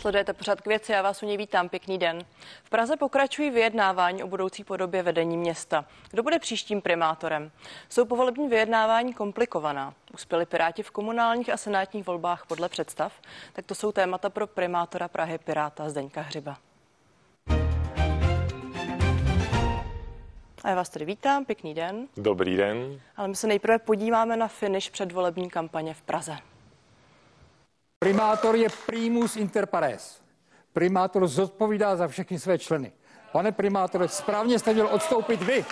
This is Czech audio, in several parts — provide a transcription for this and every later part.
Sledujete pořád k věci, já vás u něj vítám, pěkný den. V Praze pokračují vyjednávání o budoucí podobě vedení města. Kdo bude příštím primátorem? Jsou povolební vyjednávání komplikovaná. Uspěli Piráti v komunálních a senátních volbách podle představ? Tak to jsou témata pro primátora Prahy Piráta Zdeňka Hřiba. A já vás tady vítám, pěkný den. Dobrý den. Ale my se nejprve podíváme na finish předvolební kampaně v Praze. Primátor je primus inter pares. Primátor zodpovídá za všechny své členy. Pane primátore, správně jste měl odstoupit vy.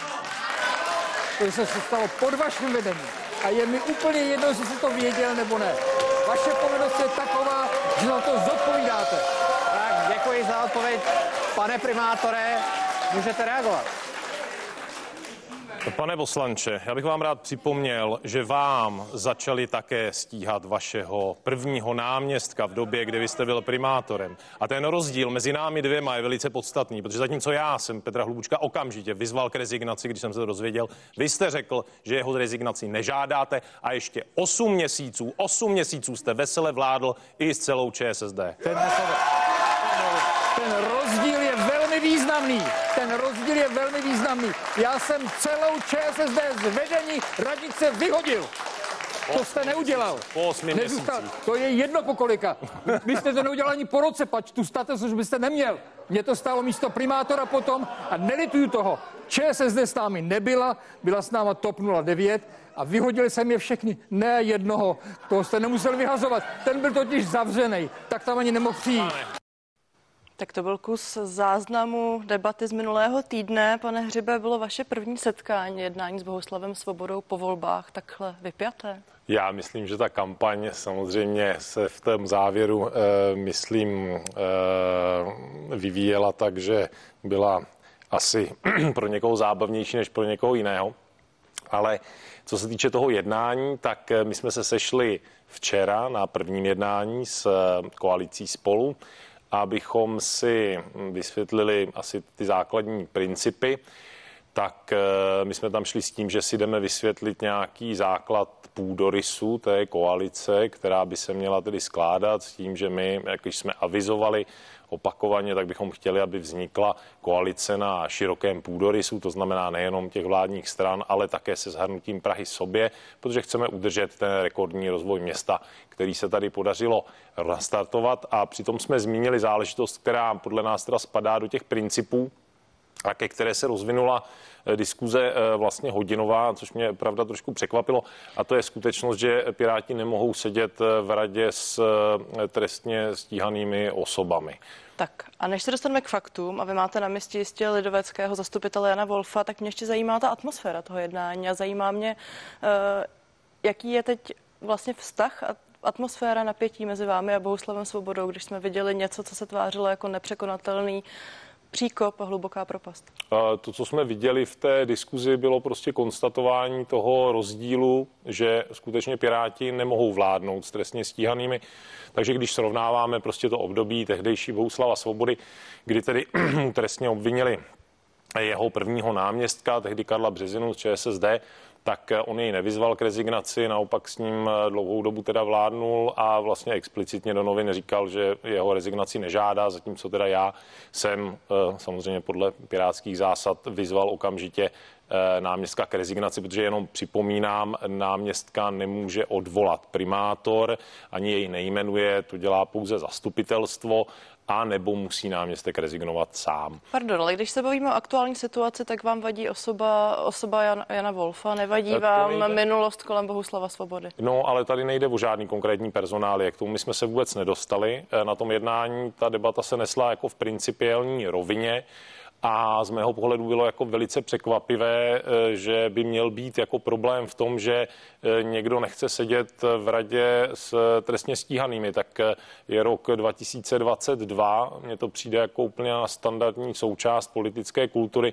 To se stalo pod vaším vedením. A je mi úplně jedno, jestli jste to věděl nebo ne. Vaše povinnost je taková, že za to zodpovídáte. Tak, děkuji za odpověď. Pane primátore, můžete reagovat. Pane poslanče, já bych vám rád připomněl, že vám začali také stíhat vašeho prvního náměstka v době, kdy vy jste byl primátorem. A ten rozdíl mezi námi dvěma je velice podstatný, protože zatímco já jsem Petra Hlubučka okamžitě vyzval k rezignaci, když jsem se to dozvěděl, vy jste řekl, že jeho rezignaci nežádáte a ještě 8 měsíců, 8 měsíců jste vesele vládl i s celou ČSSD. Ten, ten rozdíl významný. Ten rozdíl je velmi významný. Já jsem celou ČSSD z vedení radnice vyhodil. To jste neudělal. Po osmi Nezůstal. To je jedno po kolika. Vy jste to neudělal ani po roce, pač tu status už byste neměl. Mě to stálo místo primátora potom a nelituju toho. ČSSD s námi nebyla, byla s náma TOP 09 a vyhodili jsem je všechny, ne jednoho. Toho jste nemusel vyhazovat. Ten byl totiž zavřený, tak tam ani nemohl přijít. Tak to byl kus záznamu debaty z minulého týdne. Pane Hřibe, bylo vaše první setkání, jednání s Bohuslavem Svobodou po volbách takhle vypjaté? Já myslím, že ta kampaň samozřejmě se v tom závěru, eh, myslím, eh, vyvíjela tak, že byla asi pro někoho zábavnější než pro někoho jiného. Ale co se týče toho jednání, tak eh, my jsme se sešli včera na prvním jednání s koalicí spolu, abychom si vysvětlili asi ty základní principy tak eh, my jsme tam šli s tím, že si jdeme vysvětlit nějaký základ půdorysu té koalice, která by se měla tedy skládat s tím, že my, jak jsme avizovali opakovaně, tak bychom chtěli, aby vznikla koalice na širokém půdorysu, to znamená nejenom těch vládních stran, ale také se zhrnutím Prahy sobě, protože chceme udržet ten rekordní rozvoj města, který se tady podařilo nastartovat. A přitom jsme zmínili záležitost, která podle nás teda spadá do těch principů, a ke které se rozvinula eh, diskuze eh, vlastně hodinová, což mě pravda trošku překvapilo. A to je skutečnost, že Piráti nemohou sedět eh, v radě s trestně stíhanými osobami. Tak a než se dostaneme k faktům a vy máte na místě jistě lidoveckého zastupitele Jana Wolfa, tak mě ještě zajímá ta atmosféra toho jednání a zajímá mě, jaký je teď vlastně vztah a atmosféra napětí mezi vámi a Bohuslavem Svobodou, když jsme viděli něco, co se tvářilo jako nepřekonatelný příkop a hluboká propast. To, co jsme viděli v té diskuzi, bylo prostě konstatování toho rozdílu, že skutečně Piráti nemohou vládnout s trestně stíhanými. Takže když srovnáváme prostě to období tehdejší Bohuslava Svobody, kdy tedy trestně obvinili jeho prvního náměstka, tehdy Karla Březinu z ČSSD, tak on jej nevyzval k rezignaci, naopak s ním dlouhou dobu teda vládnul a vlastně explicitně do novin říkal, že jeho rezignaci nežádá, zatímco teda já jsem eh, samozřejmě podle pirátských zásad vyzval okamžitě eh, náměstka k rezignaci, protože jenom připomínám, náměstka nemůže odvolat primátor, ani jej nejmenuje, to dělá pouze zastupitelstvo a nebo musí náměstek rezignovat sám. Pardon, ale když se bavíme o aktuální situaci, tak vám vadí osoba, osoba Jan, Jana Wolfa, nevadí To vám nejde. minulost kolem Bohuslava Svobody? No, ale tady nejde o žádný konkrétní personál, k tomu my jsme se vůbec nedostali. Eh, Na tom jednání ta debata se nesla jako v principiální rovině a z mého pohledu bylo jako velice překvapivé, eh, že by měl být jako problém v tom, že eh, někdo nechce sedět v radě s trestně stíhanými. Tak eh, je rok 2022, mně to přijde jako úplně standardní součást politické kultury.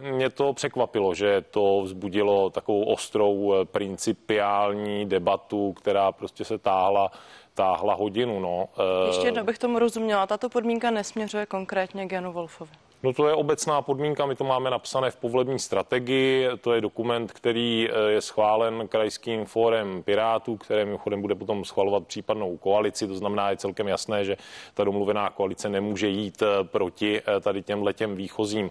Mě to překvapilo, že to vzbudilo takovou ostrou principiální debatu, která prostě se táhla táhla hodinu. No. Ještě jednou bych tomu rozuměla. Tato podmínka nesměřuje konkrétně Janu Wolfovi. No to je obecná podmínka, my to máme napsané v povolební strategii, to je dokument, který eh, je schválen krajským fórem Pirátů, které mimochodem bude potom schvalovat případnou koalici, to znamená je celkem jasné, že ta domluvená koalice nemůže jít eh, proti eh, tady těm letěm výchozím,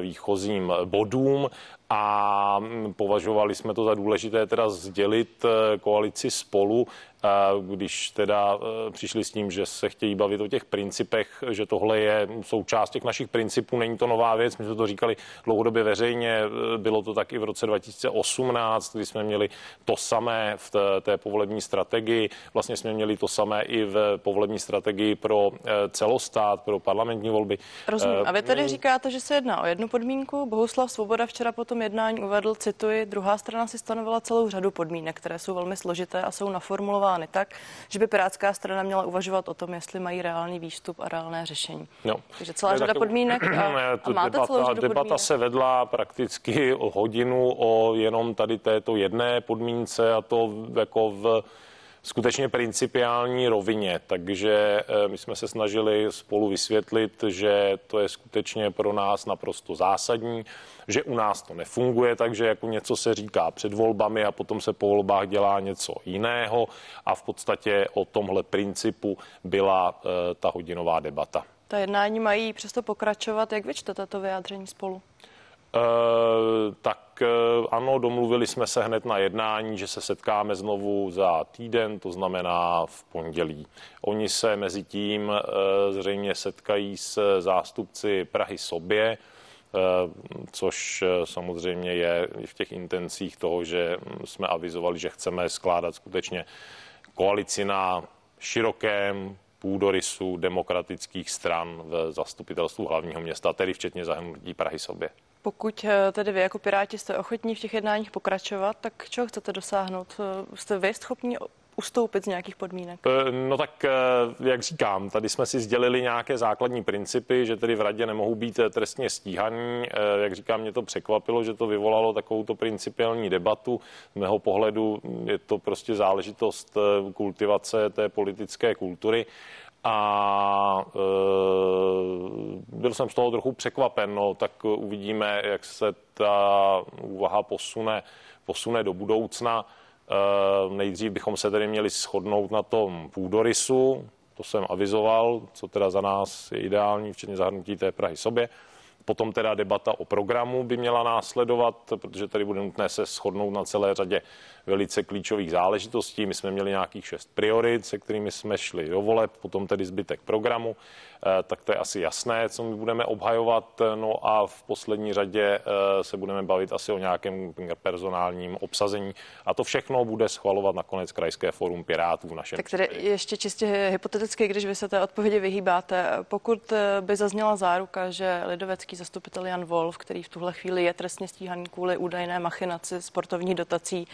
výchozím bodům a mm, považovali jsme to za důležité teda sdělit koalici spolu, když teda e, přišli s tím, že se chtějí bavit o těch principech, že tohle je součást těch našich principů, není to nová věc, my jsme to říkali dlouhodobě veřejně, bylo to tak i v roce 2018, kdy jsme měli to samé v té, povolební strategii, vlastně jsme měli to samé i v povolební strategii pro celostát, pro parlamentní volby. Rozumím. A vy tedy říkáte, že se jedná o jednu podmínku. Bohuslav Svoboda včera po tom jednání uvedl, cituji, druhá strana si stanovila celou řadu podmínek, které jsou velmi složité a jsou naformulovány formulovány tak, že by Pirátská strana měla uvažovat o tom, jestli mají reálný výstup a reálné řešení. No. Takže celá řada podmínek. A, ne, a máte debata, celou řadu debata podmínek? se vedla prakticky o hodinu o jenom tady této jedné podmínce a to jako v skutečně principiální rovině. Takže eh, my jsme se snažili spolu vysvětlit, že to je skutečně pro nás naprosto zásadní, že u nás to nefunguje, takže jako něco se říká před volbami a potom se po volbách dělá něco jiného a v podstatě o tomhle principu byla eh, ta hodinová debata. Ta jednání mají přesto pokračovat. Jak vyčtete to vyjádření spolu? Uh, tak uh, ano, domluvili jsme se hned na jednání, že se setkáme znovu za týden, to znamená v pondělí. Oni se mezi tím uh, zřejmě setkají s zástupci Prahy sobě, což samozřejmě je v těch intencích toho, že jsme avizovali, že chceme skládat skutečně koalici na širokém půdorysu demokratických stran v zastupitelstvu hlavního města, tedy včetně zahrnutí Prahy sobě. Pokud eh, tedy vy jako Piráti jste ochotní v těch jednáních pokračovat, tak čeho chcete dosáhnout? Eh, jste vy schopni ustoupit z nějakých podmínek? Eh, no tak, jak říkám, tady jsme si sdělili nějaké základní principy, že tedy v radě nemohou být trestně stíhaní. Jak říkám, mě to překvapilo, že to vyvolalo takovou principiální debatu. Z mého pohledu je to prostě záležitost kultivace té politické kultury a e, byl jsem z toho trochu překvapen, no, tak uvidíme, jak se ta úvaha posune, posune do budoucna. E, nejdřív bychom se tedy měli shodnout na tom půdorysu, to jsem avizoval, co teda za nás je ideální, včetně zahrnutí té Prahy sobě. Potom teda debata o programu by měla následovat, protože tady bude nutné se shodnout na celé řadě velice klíčových záležitostí. My jsme měli nějakých šest priorit, se kterými jsme šli do voleb, potom tedy zbytek programu. Eh, tak to je asi jasné, co my budeme obhajovat. No a v poslední řadě eh, se budeme bavit asi o nějakém personálním obsazení. A to všechno bude schvalovat nakonec Krajské fórum Pirátů v našem Tak tedy ještě čistě hypoteticky, když vy se té odpovědi vyhýbáte, pokud eh, by zazněla záruka, že lidovecký zastupitel Jan Wolf, který v tuhle chvíli je trestně stíhaný kvůli údajné machinaci sportovních dotací,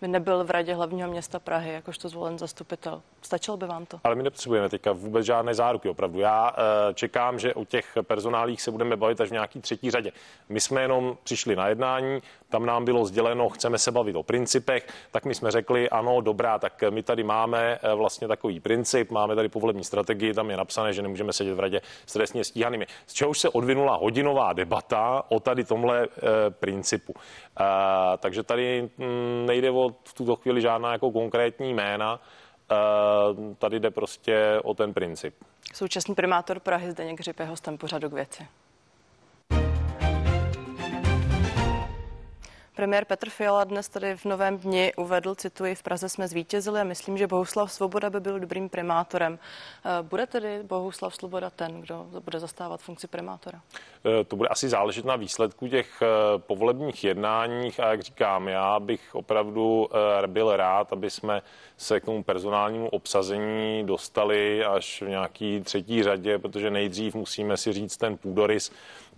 by nebyl v radě hlavního města Prahy, jakožto zvolen zastupitel. Stačilo by vám to? Ale my nepotřebujeme teďka vůbec žádné záruky, opravdu. Já Eh, čekám, že o těch personálích se budeme bavit až v nějaký třetí řadě. My jsme jenom přišli na jednání, tam nám bylo sděleno, chceme se bavit o principech, tak my jsme řekli, ano, dobrá, tak my tady máme eh, vlastně takový princip, máme tady povolební strategii, tam je napsané, že nemůžeme sedět v radě s trestně stíhanými. Z čehož se odvinula hodinová debata o tady tomhle e, principu. E, takže tady mm, nejde o v tuto chvíli žádná jako konkrétní jména, e, tady jde prostě o ten princip. Současný primátor Prahy Zdeněk Hřib je hostem pořadu k věci. Premiér Petr Fiala dnes tady v Novém dni uvedl, cituji, v Praze jsme zvítězili a myslím, že Bohuslav Svoboda by byl dobrým primátorem. Eh, bude tedy Bohuslav Svoboda ten, kdo bude zastávat funkci primátora? Eh, to bude asi záležet na výsledku těch eh, povolebních jednáních a jak říkám, já bych opravdu byl rád, aby jsme se k tomu personálnímu obsazení dostali až v nějaký třetí řadě, protože nejdřív musíme si říct ten půdorys,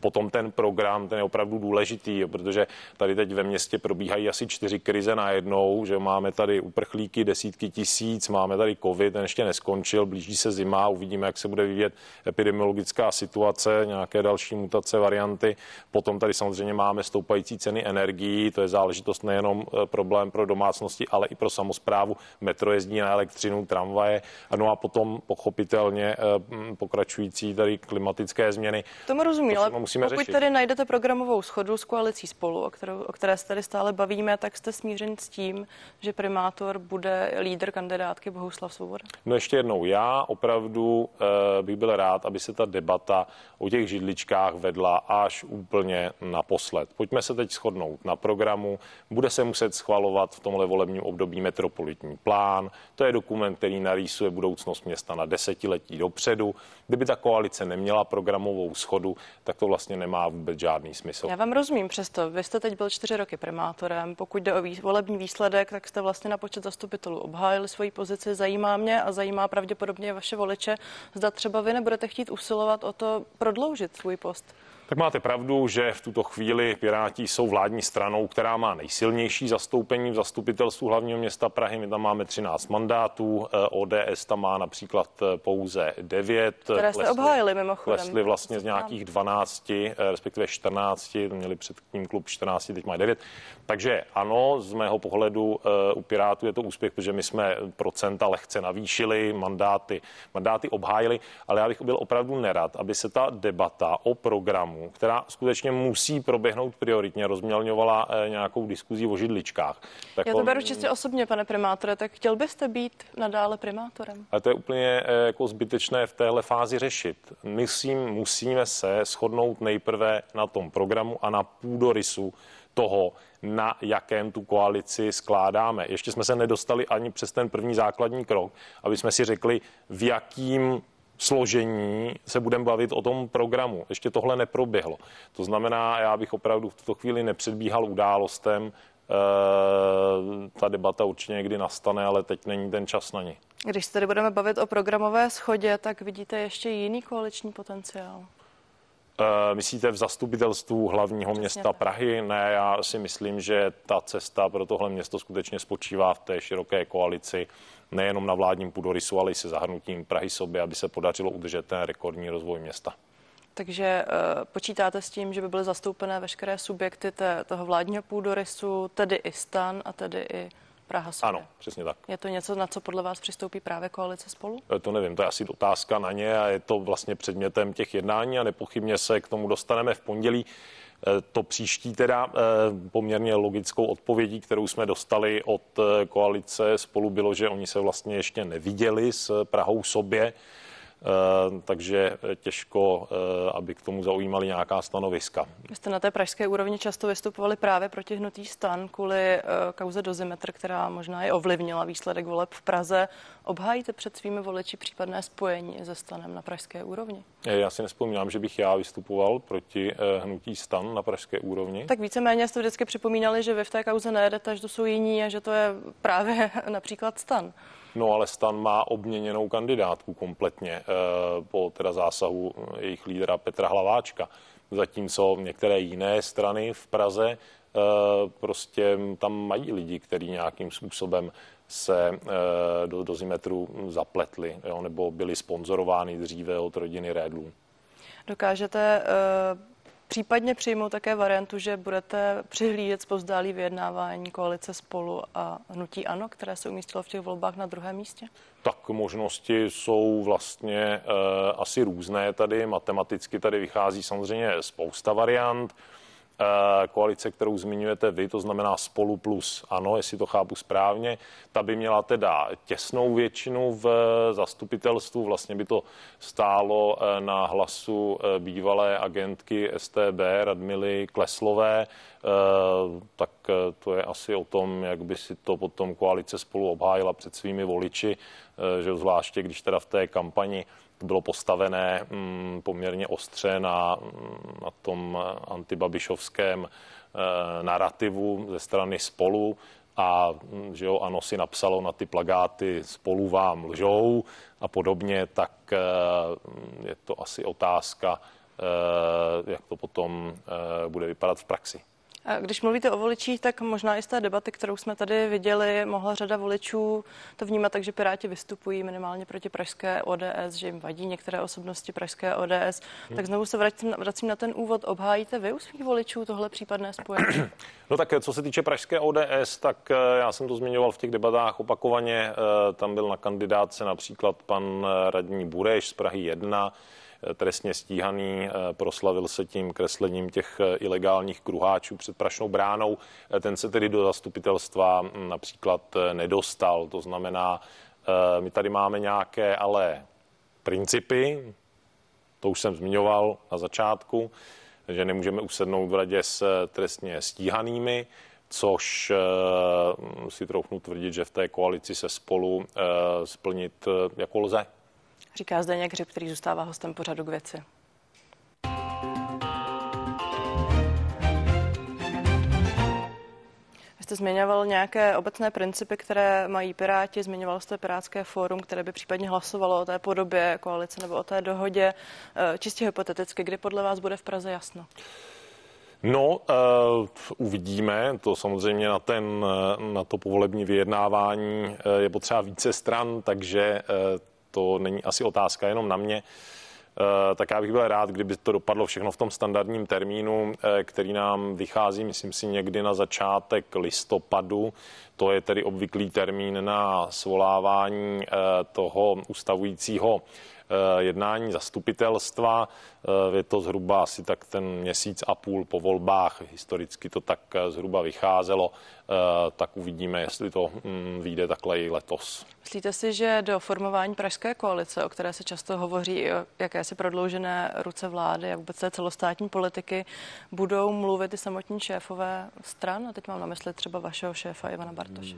Potom ten program, ten je opravdu důležitý, protože tady teď ve městě probíhají asi čtyři krize najednou, že máme tady uprchlíky, desítky tisíc, máme tady covid, ten ještě neskončil, blíží se zima, uvidíme, jak se bude vyvíjet epidemiologická situace, nějaké další mutace, varianty. Potom tady samozřejmě máme stoupající ceny energií, to je záležitost nejenom eh, problém pro domácnosti, ale i pro samozprávu. Metro jezdí na elektřinu, tramvaje, no a potom pochopitelně eh, pokračující tady klimatické změny. Tomu rozumím, ale musíme pokud řešit. tady najdete programovou schodu s koalicí spolu, o, kterou, o které se tady stále bavíme, tak jste smířen s tím, že primátor bude lídr kandidátky Bohuslav Svoboda? No ještě jednou, já opravdu uh, bych byl rád, aby se ta debata o těch židličkách vedla až úplně naposled. Pojďme se teď shodnout na programu. Bude se muset schvalovat v tomhle volebním období metropolitní plán. To je dokument, který narýsuje budoucnost města na desetiletí dopředu. Kdyby ta koalice neměla programovou schodu, tak to vlastně nemá vůbec žádný smysl. Já vám rozumím přesto. Vy jste teď byl čtyři roky primátorem. Pokud jde o volební výsledek, tak jste vlastně na počet zastupitelů obhájili svoji pozici. Zajímá mě a zajímá pravděpodobně vaše voliče, zda třeba vy nebudete chtít usilovat o to prodloužit svůj post. Tak máte pravdu, že v tuto chvíli Piráti jsou vládní stranou, která má nejsilnější zastoupení v zastupitelstvu hlavního města Prahy. My tam máme 13 mandátů, eh, ODS tam má například eh, pouze 9. Které jste Lesli, obhájili mimochodem. Lesli vlastně z nějakých 12, eh, respektive 14, měli před tím klub 14, teď mají 9. Takže ano, z mého pohledu u Pirátů je to úspěch, protože my jsme procenta lehce navýšili, mandáty, mandáty obhájili, ale já bych byl opravdu nerad, aby se ta debata o programu programů, která skutečně musí proběhnout prioritně, rozmělňovala eh, nějakou diskuzí o židličkách. Tak Já to beru čistě osobně, pane primátore, tak chtěl byste být nadále primátorem? Ale to je úplně eh, jako zbytečné v téhle fázi řešit. Myslím, musíme se shodnout nejprve na tom programu a na půdorysu toho, na jakém tu koalici skládáme. Ještě jsme se nedostali ani přes ten první základní krok, aby jsme si řekli, v jakým složení se budeme bavit o tom programu. Ještě tohle neproběhlo. To znamená, já bych opravdu v tuto chvíli nepředbíhal událostem. E, ta debata určitě někdy nastane, ale teď není ten čas na ní. Když se tady budeme bavit o programové schodě, tak vidíte ještě jiný koaliční potenciál? E, myslíte v zastupitelstvu hlavního Přesně města tak. Prahy? Ne, já si myslím, že ta cesta pro tohle město skutečně spočívá v té široké koalici nejenom na vládním půdorysu, ale i se zahrnutím Prahy sobě, aby se podařilo udržet ten rekordní rozvoj města. Takže uh, počítáte s tím, že by byly zastoupené veškeré subjekty té, toho vládního půdorysu, tedy i stan a tedy i Praha sobě. Ano, přesně tak. Je to něco, na co podle vás přistoupí právě koalice spolu? Eh, to nevím, to je asi otázka na ně a je to vlastně předmětem těch jednání a nepochybně se k tomu dostaneme v pondělí. Eh, to příští teda eh, poměrně logickou odpovědí, kterou jsme dostali od eh, koalice spolu bylo, že oni se vlastně ještě neviděli s Prahou sobě, takže těžko, aby k tomu zaujímali nějaká stanoviska. Vy jste na té pražské úrovni často vystupovali právě proti hnutý stan kvůli kauze dozimetr, která možná i ovlivnila výsledek voleb v Praze. Obhájíte před svými voliči případné spojení se stanem na pražské úrovni? Já si nespomínám, že bych já vystupoval proti eh, hnutí stan na pražské úrovni. Tak víceméně jste vždycky připomínali, že vy v té kauze nejedete, že to jsou jiní a že to je právě například stan. No ale stan má obměněnou kandidátku kompletně eh, po teda zásahu jejich lídra Petra Hlaváčka. Zatímco některé jiné strany v Praze eh, prostě tam mají lidi, kteří nějakým způsobem se eh, do dozimetru zapletli jo, nebo byli sponzorovány dříve od rodiny Redlů. Dokážete uh, případně přijmout také variantu, že budete přihlížet zpozdálí vyjednávání koalice spolu a hnutí ANO, které se umístilo v těch volbách na druhém místě? Tak možnosti jsou vlastně uh, asi různé tady. Matematicky tady vychází samozřejmě spousta variant. Eh, koalice, kterou zmiňujete vy, to znamená spolu plus ano, jestli to chápu správně, ta by měla teda těsnou většinu v zastupitelstvu, vlastně by to stálo eh, na hlasu eh, bývalé agentky STB Radmily Kleslové, tak to je asi o tom, jak by si to potom koalice spolu obhájila před svými voliči, že zvláště když teda v té kampani bylo postavené mm, poměrně ostře na, na tom antibabišovském eh, narrativu ze strany spolu a mm, že jo, ano si napsalo na ty plagáty spolu vám lžou a podobně, tak eh, je to asi otázka jak to potom bude vypadat v praxi. Když mluvíte o voličích, tak možná i z té debaty, kterou jsme tady viděli, mohla řada voličů to vnímat tak, že Piráti vystupují minimálně proti pražské ODS, že jim vadí některé osobnosti pražské ODS. Hmm. Tak znovu se vracím, vracím na ten úvod. Obhájíte vy u svých voličů tohle případné spojení? No tak co se týče pražské ODS, tak eh, já jsem to zmiňoval v těch debatách opakovaně. Eh, tam byl na kandidáce například pan eh, radní Bureš z Prahy 1, trestně stíhaný, eh, proslavil se tím kreslením těch eh, ilegálních kruháčů před Prašnou bránou. Eh, ten se tedy do zastupitelstva hm, například nedostal. To znamená, my tady máme nějaké ale principy, to už jsem zmiňoval na začátku, že nemůžeme usednout v radě s trestně stíhanými, což si troufnu tvrdit, že v té koalici se spolu splnit jako lze říká Zdeněk Hřib, který zůstává hostem pořadu k věci. Jste zmiňoval nějaké obecné principy, které mají Piráti, zmiňoval jste Pirátské fórum, které by případně hlasovalo o té podobě koalice nebo o té dohodě. Eh, čistě hypoteticky, kdy podle vás bude v Praze jasno? No, uh, uvidíme. To samozřejmě na, ten, na to povolební vyjednávání je potřeba více stran, takže uh, to není asi otázka jenom na mě. Eh, tak já bych byl rád, kdyby to dopadlo všechno v tom standardním termínu, eh, který nám vychází, myslím si, někdy na začátek listopadu. To je tedy obvyklý termín na svolávání eh, toho ustavujícího jednání zastupitelstva. Je to zhruba asi tak ten měsíc a půl po volbách. Historicky to tak zhruba vycházelo. Tak uvidíme, jestli to mm, vyjde takhle i letos. Myslíte si, že do formování pražské koalice, o které se často hovoří o jakési prodloužené ruce vlády a vůbec té celostátní politiky, budou mluvit i samotní šéfové stran? A teď mám na mysli třeba vašeho šéfa Ivana Bartoše.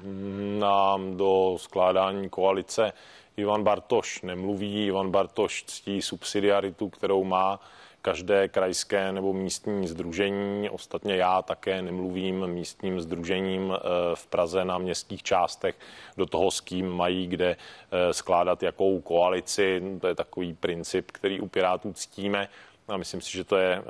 Nám do skládání koalice Ivan Bartoš nemluví. Ivan Bartoš ctí subsidiaritu, kterou má každé krajské nebo místní združení. Ostatně já také nemluvím místním združením eh, v Praze na městských částech do toho, s kým mají kde eh, skládat jakou koalici. To je takový princip, který u Pirátů ctíme. A myslím si, že to je eh,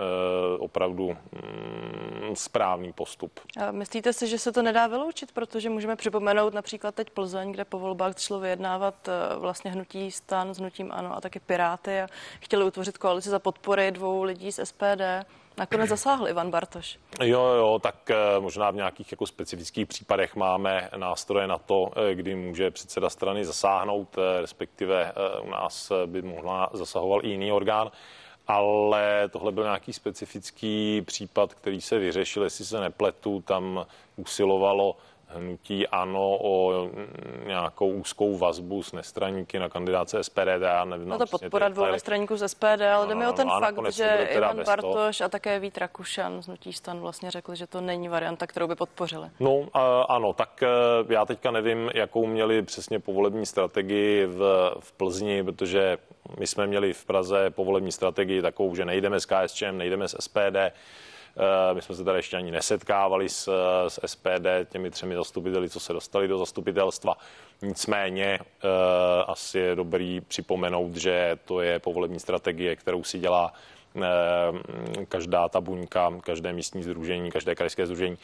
opravdu mm, správný postup. A myslíte si, že se to nedá vyloučit, protože můžeme připomenout například teď Plzeň, kde po volbách šlo vyjednávat eh, vlastně hnutí stan s hnutím ANO a taky Piráty a chtěli utvořit koalici za podpory dvou lidí z SPD. Nakonec zasáhl Ivan Bartoš. Jo, jo, tak eh, možná v nějakých jako specifických případech máme nástroje na to, kdy může předseda strany zasáhnout, respektive u nás by mohla zasahoval i jiný orgán ale tohle byl nějaký specifický případ, který se vyřešil, jestli se nepletu, tam usilovalo hnutí ano o nějakou úzkou vazbu s nestraníky na kandidáce SPD. Já nevím, no to podpora dvou nestraníků z SPD, ale jde mi o ten no, fakt, že Ivan Bartoš a také Vít Rakušan z hnutí stan vlastně řekli, že to není varianta, kterou by podpořili. No ano, tak e, já teďka nevím, jakou měli přesně povolební strategii v, v Plzni, protože my jsme měli v Praze povolební strategii takovou, že nejdeme s KSČM, nejdeme s SPD, my jsme se tady ještě ani nesetkávali s, s SPD, těmi třemi zastupiteli, co se dostali do zastupitelstva. Nicméně eh, asi je dobrý připomenout, že to je povolební strategie, kterou si dělá eh, každá ta buňka, každé místní združení, každé krajské združení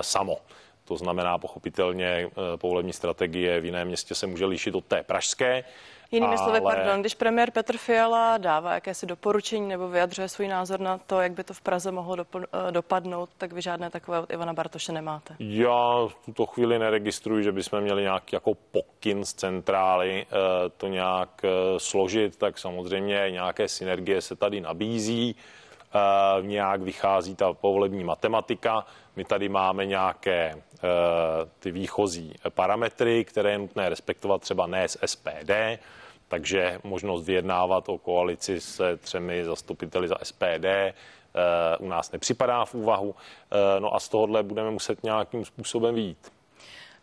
samo. To znamená pochopitelně povolební strategie v jiném městě se může lišit od té pražské. Jinými ale... slovy, pardon, když premiér Petr Fiala dává jakési doporučení nebo vyjadřuje svůj názor na to, jak by to v Praze mohlo dop- eh, dopadnout, tak vy žádné takové od Ivana Bartoše nemáte. Já v tuto chvíli neregistruji, že bychom měli nějaký jako pokyn z centrály eh, to nějak eh, složit, tak samozřejmě nějaké synergie se tady nabízí nějak vychází ta povolební matematika. My tady máme nějaké ty výchozí parametry, které je nutné respektovat třeba ne z SPD, takže možnost vyjednávat o koalici se třemi zastupiteli za SPD eh, u nás nepřipadá v úvahu. Eh, no a z tohohle budeme muset nějakým způsobem výjít.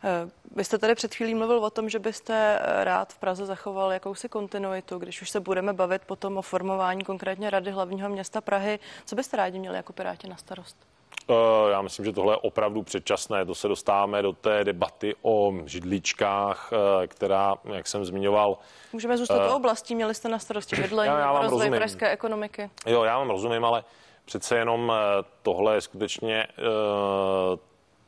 Eh, vy jste tady před chvílí mluvil o tom, že byste rád v Praze zachoval jakousi kontinuitu, když už se budeme bavit potom o formování konkrétně Rady hlavního města Prahy. Co byste rádi měli jako Piráti na starost? Eh, já myslím, že tohle je opravdu předčasné. To se dostáváme do té debaty o židličkách, eh, která, jak jsem zmiňoval, Můžeme zůstat uh, oblastí, měli jste na starosti bydlení, já, já rozvoj rozumím. pražské ekonomiky. Jo, já vám rozumím, ale přece jenom tohle je skutečně uh,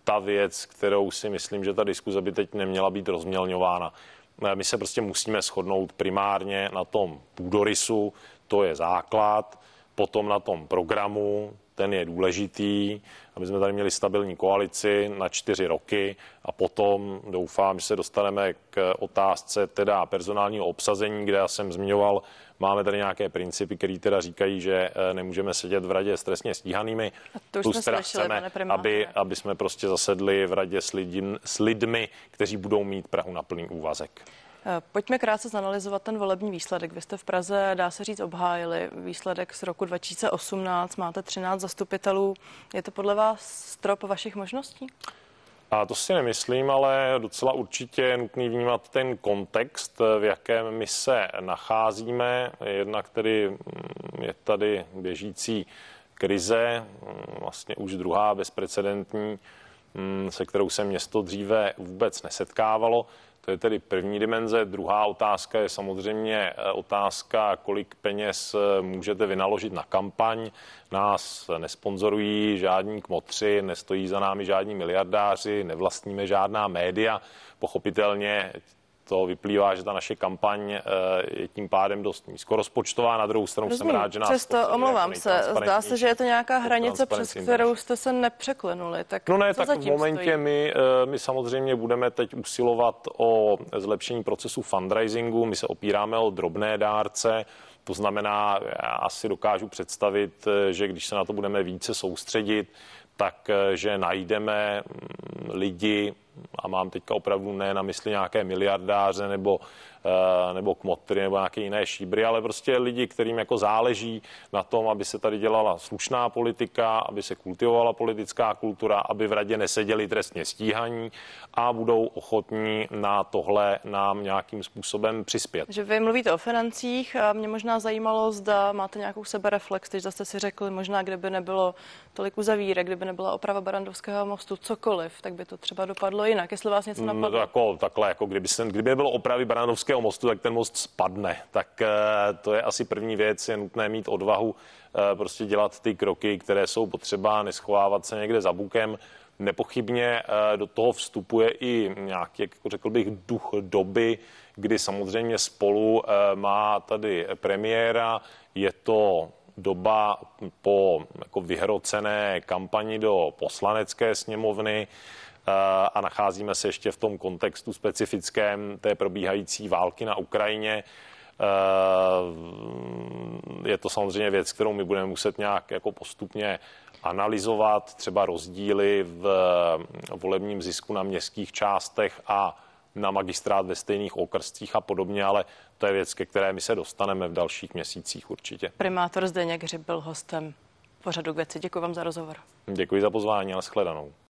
ta věc, kterou si myslím, že ta diskuze by teď neměla být rozmělňována. My se prostě musíme shodnout primárně na tom půdorysu, to je základ, potom na tom programu, ten je důležitý, aby jsme tady měli stabilní koalici na čtyři roky a potom doufám, že se dostaneme k otázce teda personálního obsazení, kde já jsem zmiňoval, máme tady nějaké principy, které teda říkají, že eh, nemůžeme sedět v radě s trestně stíhanými. A to už Plus teda slyšeli, chceme, aby, aby jsme prostě zasedli v radě s, lidi, s lidmi, kteří budou mít Prahu na plný úvazek. Pojďme krátce zanalizovat ten volební výsledek. Vy jste v Praze, dá se říct, obhájili výsledek z roku 2018, máte 13 zastupitelů. Je to podle vás strop vašich možností? A to si nemyslím, ale docela určitě je nutný vnímat ten kontext, v jakém my se nacházíme. Jednak tedy mm, je tady běžící krize, mm, vlastně už druhá bezprecedentní, se kterou se město dříve vůbec nesetkávalo. To je tedy první dimenze. Druhá otázka je samozřejmě eh, otázka, kolik peněz eh, můžete vynaložit na kampaň. Nás nesponzorují žádní kmotři, nestojí za námi žádní miliardáři, nevlastníme žádná média. Pochopitelně to vyplývá, že ta naše kampaň eh, je tím pádem dost nízkorozpočtová. Na druhou stranu Rozumím. jsem rád, že nás Přesto omlouvám se, zdá se, že je to nějaká hranice, přes kterou jste se nepřeklenuli. Tak no ne, tak v momentě my, eh, my samozřejmě budeme teď usilovat o zlepšení procesu fundraisingu. My se opíráme o drobné dárce. To znamená, já asi dokážu představit, eh, že když se na to budeme více soustředit, tak že najdeme mm, lidi, a mám teďka opravdu ne na mysli nějaké miliardáře nebo nebo kmotry nebo nějaké jiné šíbry, ale prostě lidi, kterým jako záleží na tom, aby se tady dělala slušná politika, aby se kultivovala politická kultura, aby v radě neseděli trestně stíhaní a budou ochotní na tohle nám nějakým způsobem přispět. Že vy mluvíte o financích a mě možná zajímalo, zda máte nějakou sebereflex, když jste si řekli, možná kdyby nebylo tolik uzavírek, kdyby nebyla oprava Barandovského mostu, cokoliv, tak by to třeba dopadlo jinak. Jestli vás něco napadlo? No, jako, takhle, jako kdyby, se, kdyby bylo opravy Barandovského Karlovského mostu, tak ten most spadne. Tak eh, to je asi první věc, je nutné mít odvahu eh, prostě dělat ty kroky, které jsou potřeba, neschovávat se někde za bukem. Nepochybně eh, do toho vstupuje i nějaký, jako řekl bych, duch doby, kdy samozřejmě spolu má tady premiéra, je to doba po jako vyhrocené kampani do poslanecké sněmovny a nacházíme se ještě v tom kontextu specifickém té probíhající války na Ukrajině. Je to samozřejmě věc, kterou my budeme muset nějak jako postupně analyzovat, třeba rozdíly v volebním zisku na městských částech a na magistrát ve stejných okrscích a podobně, ale to je věc, ke které my se dostaneme v dalších měsících určitě. Primátor Zdeněk Hřib byl hostem pořadu k věci. Děkuji vám za rozhovor. Děkuji za pozvání a shledanou.